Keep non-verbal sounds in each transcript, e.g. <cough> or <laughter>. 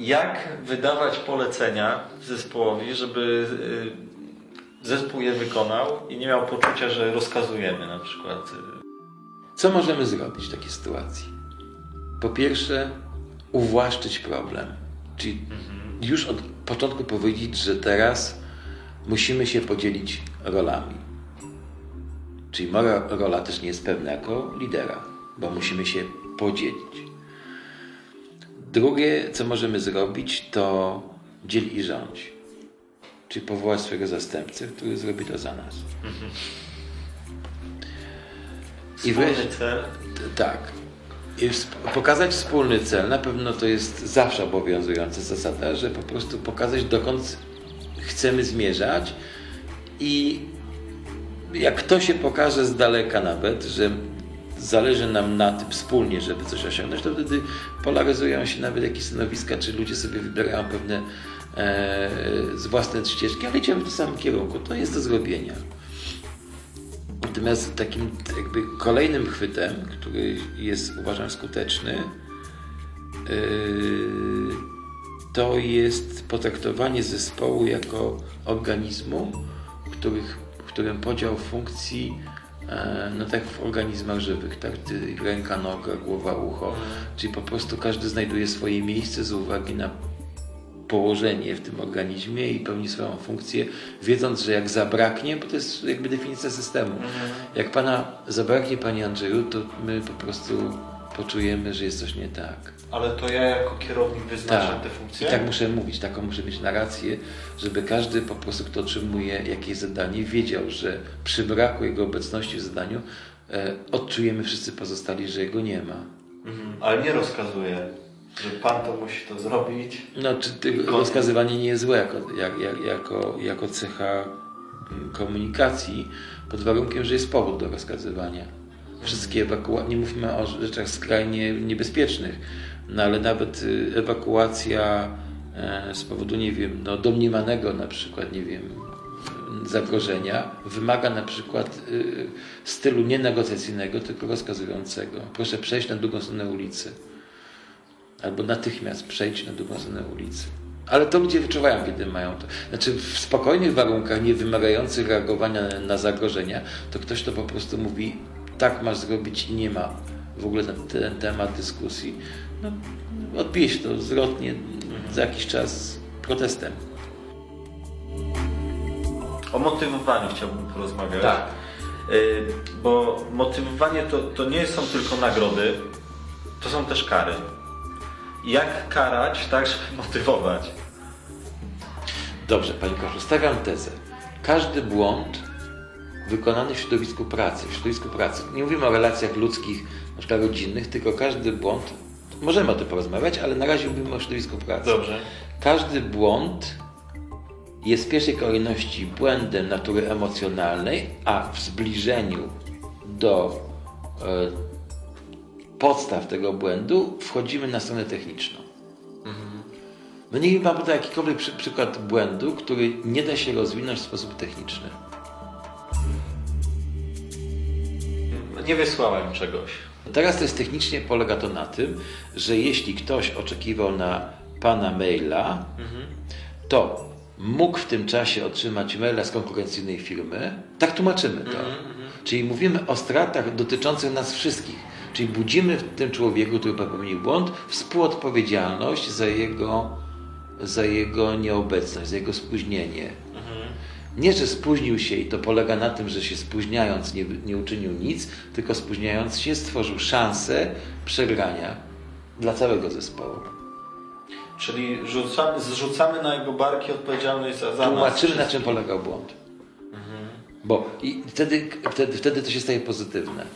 jak wydawać polecenia zespołowi, żeby y, zespół je wykonał i nie miał poczucia, że rozkazujemy na przykład. y, Co możemy zrobić w takiej sytuacji? Po pierwsze, uwłaszczyć problem. Czyli już od początku powiedzieć, że teraz musimy się podzielić rolami. Czyli moja rola też nie jest pewna jako lidera, bo musimy się podzielić. Drugie, co możemy zrobić, to dziel i rządź. Czyli powołać swojego zastępcę, który zrobi to za nas. I Wspólny wreszcie- cel. tak. I pokazać wspólny cel, na pewno to jest zawsze obowiązująca zasada, że po prostu pokazać dokąd chcemy zmierzać i jak to się pokaże z daleka nawet, że zależy nam na tym wspólnie, żeby coś osiągnąć, to wtedy polaryzują się nawet jakieś stanowiska, czy ludzie sobie wybierają pewne e, z własne ścieżki, ale idziemy w tym samym kierunku. To jest do zrobienia. Natomiast takim jakby kolejnym chwytem, który jest uważam skuteczny, yy, to jest potraktowanie zespołu jako organizmu, których, w którym podział funkcji, e, no tak w organizmach żywych, tak? Ręka, noga, głowa, ucho, czyli po prostu każdy znajduje swoje miejsce z uwagi na położenie w tym organizmie i pełni swoją funkcję, wiedząc, że jak zabraknie, bo to jest jakby definicja systemu. Jak pana zabraknie, panie Andrzeju, to my po prostu poczujemy, że jest coś nie tak. Ale to ja jako kierownik wyznaczam te funkcje? I tak muszę mówić, taką muszę mieć narrację, żeby każdy po prostu, kto otrzymuje jakieś zadanie, wiedział, że przy braku jego obecności w zadaniu e, odczujemy wszyscy pozostali, że jego nie ma. Mhm. Ale nie rozkazuję, że pan to musi to zrobić. No, czy ty, rozkazywanie nie jest złe jako, jak, jak, jako, jako cecha komunikacji, pod warunkiem, że jest powód do rozkazywania. Wszystkie ewakuacje, nie mówimy o rzeczach skrajnie niebezpiecznych, no ale nawet y, ewakuacja e, z powodu, nie wiem, no, domniemanego na przykład, nie wiem, zagrożenia wymaga na przykład y, stylu nie negocjacyjnego, tylko rozkazującego. Proszę przejść na drugą stronę ulicy albo natychmiast przejść na drugą stronę ulicy. Ale to ludzie wyczuwają, kiedy mają to. Znaczy w spokojnych warunkach, nie wymagających reagowania na zagrożenia, to ktoś to po prostu mówi, tak masz zrobić i nie ma w ogóle na ten temat dyskusji. No, odbije się to zwrotnie za jakiś czas protestem. O motywowaniu chciałbym porozmawiać. Tak. Y, bo motywowanie to, to nie są tylko nagrody, to są też kary. Jak karać, tak, żeby <laughs> motywować? Dobrze, Panie Koszu, stawiam tezę. Każdy błąd wykonany w środowisku pracy, w środowisku pracy, nie mówimy o relacjach ludzkich, na przykład rodzinnych, tylko każdy błąd, możemy o tym porozmawiać, ale na razie mówimy o środowisku pracy. Dobrze. Każdy błąd jest w pierwszej kolejności błędem natury emocjonalnej, a w zbliżeniu do e, podstaw tego błędu wchodzimy na stronę techniczną. No niech Wam poda jakikolwiek przy, przykład błędu, który nie da się rozwinąć w sposób techniczny. Nie wysłałem czegoś. Teraz to jest technicznie polega to na tym, że jeśli ktoś oczekiwał na Pana maila, to mógł w tym czasie otrzymać maila z konkurencyjnej firmy. Tak tłumaczymy to. Czyli mówimy o stratach dotyczących nas wszystkich. Czyli budzimy w tym człowieku, który popełnił błąd, współodpowiedzialność za jego, za jego nieobecność, za jego spóźnienie. Nie, że spóźnił się i to polega na tym, że się spóźniając nie, nie uczynił nic, tylko spóźniając się stworzył szansę przegrania dla całego zespołu. Czyli rzucamy, zrzucamy na jego barki odpowiedzialność za, za. Tłumaczymy, na czym polegał błąd. Bo i wtedy, wtedy, wtedy to się staje pozytywne.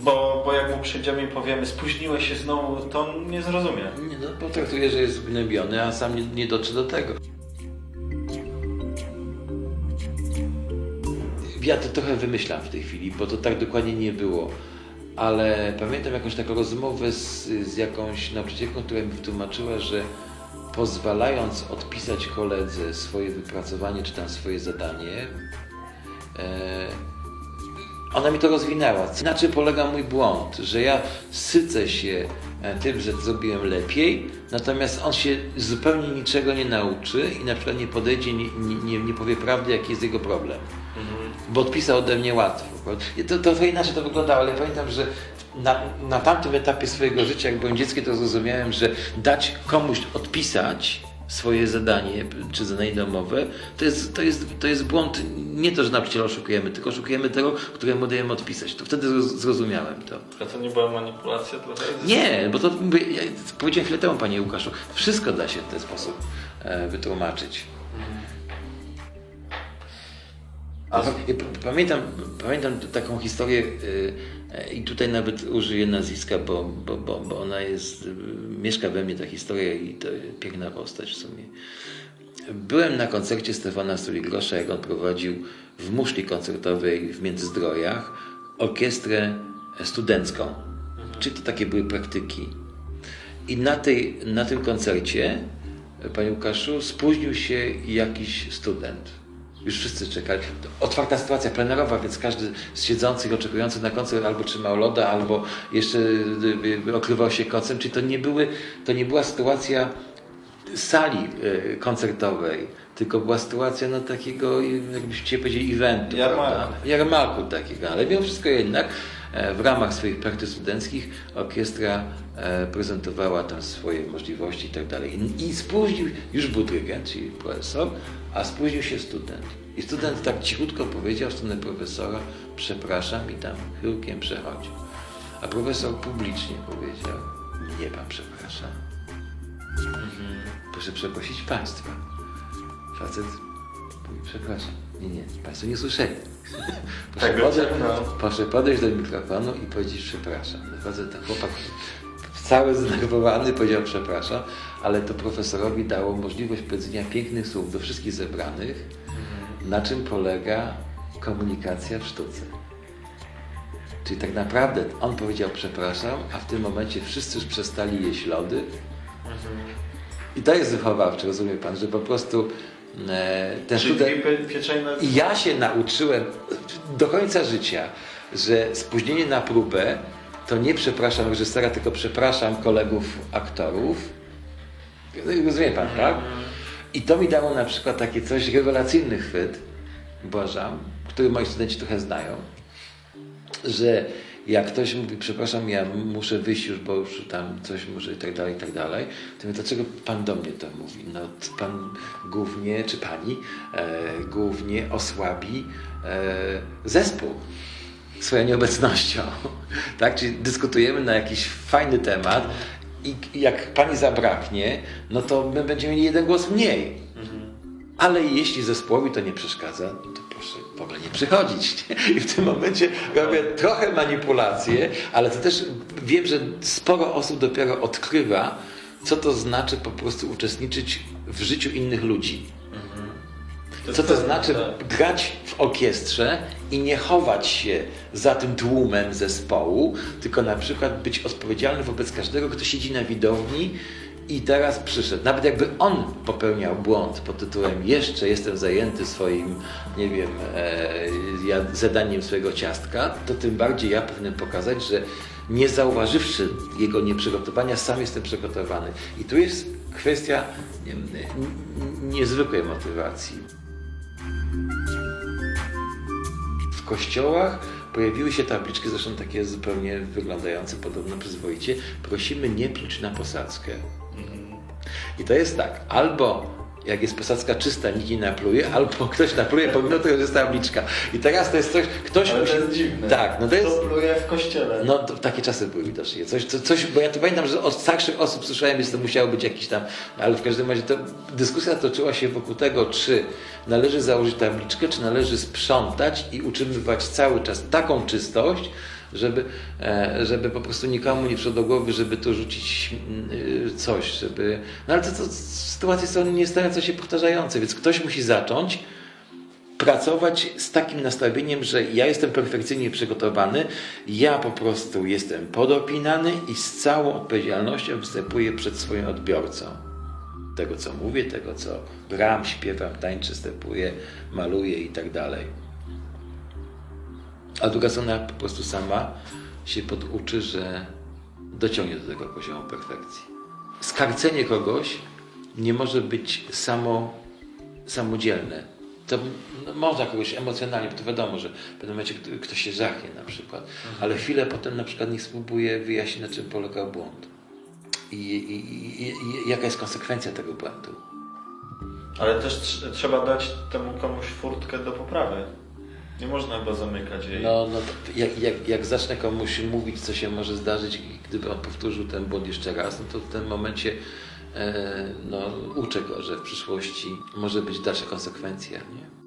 Bo, bo jak mu przyjdziemy i powiemy, spóźniłeś się znowu, to on nie zrozumie. Nie, no, potraktuje, że jest gnębiony, a sam nie, nie dotrze do tego. Ja to trochę wymyślam w tej chwili, bo to tak dokładnie nie było. Ale pamiętam jakąś taką rozmowę z, z jakąś nauczycielką, która mi wytłumaczyła, że pozwalając odpisać koledze swoje wypracowanie czy tam swoje zadanie, e, ona mi to rozwinęła. Na czym polega mój błąd? Że ja sycę się tym, że zrobiłem lepiej, natomiast on się zupełnie niczego nie nauczy i na przykład nie podejdzie, nie, nie, nie, powie prawdy, jaki jest jego problem. Bo odpisał ode mnie łatwo. To, to inaczej to wyglądało, ale pamiętam, że na, na tamtym etapie swojego życia, jak byłem dzieckiem, to zrozumiałem, że dać komuś odpisać swoje zadanie czy zadanie domowe, to jest, to jest, to jest błąd. Nie to, że nauczyciela oszukujemy, tylko oszukujemy tego, któremu dajemy odpisać. To wtedy zroz- zrozumiałem to. A to nie była manipulacja trochę? Nie, bo to ja powiedziałem chwilę temu, panie Łukaszu, wszystko da się w ten sposób e, wytłumaczyć. A ja pamiętam, pamiętam taką historię y, y, i tutaj nawet użyję nazwiska, bo, bo, bo, bo ona jest, y, mieszka we mnie ta historia i to piękna postać w sumie. Byłem na koncercie Stefana Suligrosza, jak on prowadził w muszli koncertowej w Międzyzdrojach orkiestrę studencką. Czyli to takie były praktyki. I na, tej, na tym koncercie, panie Łukaszu, spóźnił się jakiś student. Już wszyscy czekali. Otwarta sytuacja plenerowa, więc każdy z siedzących, oczekujących na koncert albo trzymał loda, albo jeszcze y, y, okrywał się kocem. Czyli to nie, były, to nie była sytuacja sali y, koncertowej, tylko była sytuacja no, takiego, y, jakbyście powiedzieli, eventu. Jarmarku. prawda? Jarmarku takiego, ale mimo wszystko jednak w ramach swoich praktyk studenckich orkiestra e, prezentowała tam swoje możliwości i tak dalej. I- spóźnił, już był dyrygent, czyli profesor, a spóźnił się student. I student tak cichutko powiedział w stronę profesora, przepraszam i tam chyłkiem przechodził. A profesor publicznie powiedział, mnie pan przeprasza. Proszę przeprosić państwa. Facet mówi, przepraszam. Nie, nie, państwo nie słyszeli. <laughs> Proszę, Tak, podejść, no. proszę podejść do mikrofonu i powiedzieć przepraszam. Facet, ten chłopak cały zdenerwowany powiedział przepraszam, ale to profesorowi dało możliwość powiedzenia pięknych słów do wszystkich zebranych, na czym polega komunikacja w sztuce. Czyli tak naprawdę on powiedział przepraszam, a w tym momencie wszyscy już przestali jeść lody. I to jest wychowawcze, rozumie pan, że po prostu ten Czyli ja się nauczyłem do końca życia, że spóźnienie na próbę to nie przepraszam reżysera, tylko przepraszam kolegów aktorów. Rozumie pan, tak? I to mi dało na przykład takie coś, rewelacyjny chwyt, uważam, który moi studenci trochę znają, że jak ktoś mówi, przepraszam, ja muszę wyjść już, bo już tam coś muszę i tak dalej, i tak dalej, to mówię, dlaczego pan do mnie to mówi? No pan głównie, czy pani, e, głównie osłabi e, zespół swoją nieobecnością. <laughs> Tak? Czyli dyskutujemy na jakiś fajny temat i jak pani zabraknie, no to my będziemy mieli jeden głos mniej. Ale jeśli zespołowi to nie przeszkadza, no to proszę w ogóle nie przychodzić. <laughs> I w tym momencie robię trochę manipulację, ale to też wiem, że sporo osób dopiero odkrywa, co to znaczy po prostu uczestniczyć w życiu innych ludzi. Co to znaczy grać w orkiestrze i nie chować się za tym tłumem zespołu, tylko na przykład być odpowiedzialny wobec każdego, kto siedzi na widowni i teraz przyszedł. Nawet jakby on popełniał błąd pod tytułem jeszcze jestem zajęty swoim, nie wiem, e, zadaniem swojego ciastka, to tym bardziej ja powinien pokazać, że nie zauważywszy jego nieprzygotowania, sam jestem przygotowany. I tu jest kwestia nie, wiem, n- niezwykłej motywacji. W kościołach pojawiły się tabliczki, zresztą takie zupełnie wyglądające podobno przyzwoicie. Prosimy nie pluć na posadzkę. I to jest tak, albo jak jest posadzka czysta, nikt nie napluje, albo ktoś napluje pomimo tego, że jest tabliczka. I teraz to jest coś, ktoś Ale musi... to jest dziwne. Tak, no to jest... To pluje w kościele. No to takie czasy były widocznie. Coś, co, coś, bo ja to pamiętam, że od starszych osób słyszałem, że to musiało być jakiś tam, ale w każdym razie to dyskusja toczyła się wokół tego, czy należy założyć tabliczkę, czy należy sprzątać i utrzymywać cały czas taką czystość, żeby, e, żeby po prostu nikomu nie przyszło do głowy, żeby tu rzucić mm, coś, żeby... No ale to, to sytuacje są niestająco się powtarzające, więc ktoś musi zacząć pracować z takim nastawieniem, że ja jestem perfekcyjnie przygotowany, ja po prostu jestem podopinany i z całą odpowiedzialnością występuję przed swoim odbiorcą. Tego, co mówię, tego, co gram, śpiewam, tańczę, stepuję, maluję i tak dalej. A druga strona po prostu sama się poduczy, że dociągnie do tego poziomu perfekcji. Skarcenie kogoś nie może być samo, samodzielne. To no, można kogoś emocjonalnie, bo to wiadomo, że w pewnym momencie kto- ktoś się żachnie na przykład, ale chwilę potem na przykład niech spróbuje wyjaśnić, na czym polegał błąd. I, i, i, i, jaka jest konsekwencja tego błędu. Ale też trz- trzeba dać temu komuś furtkę do poprawy. Nie można chyba zamykać jej. No, no jak, jak, jak zacznę komuś mówić, co się może zdarzyć, gdyby on powtórzył ten błąd jeszcze raz, no to w tym momencie e, no, uczę go, że w przyszłości może być dalsza konsekwencja. Nie?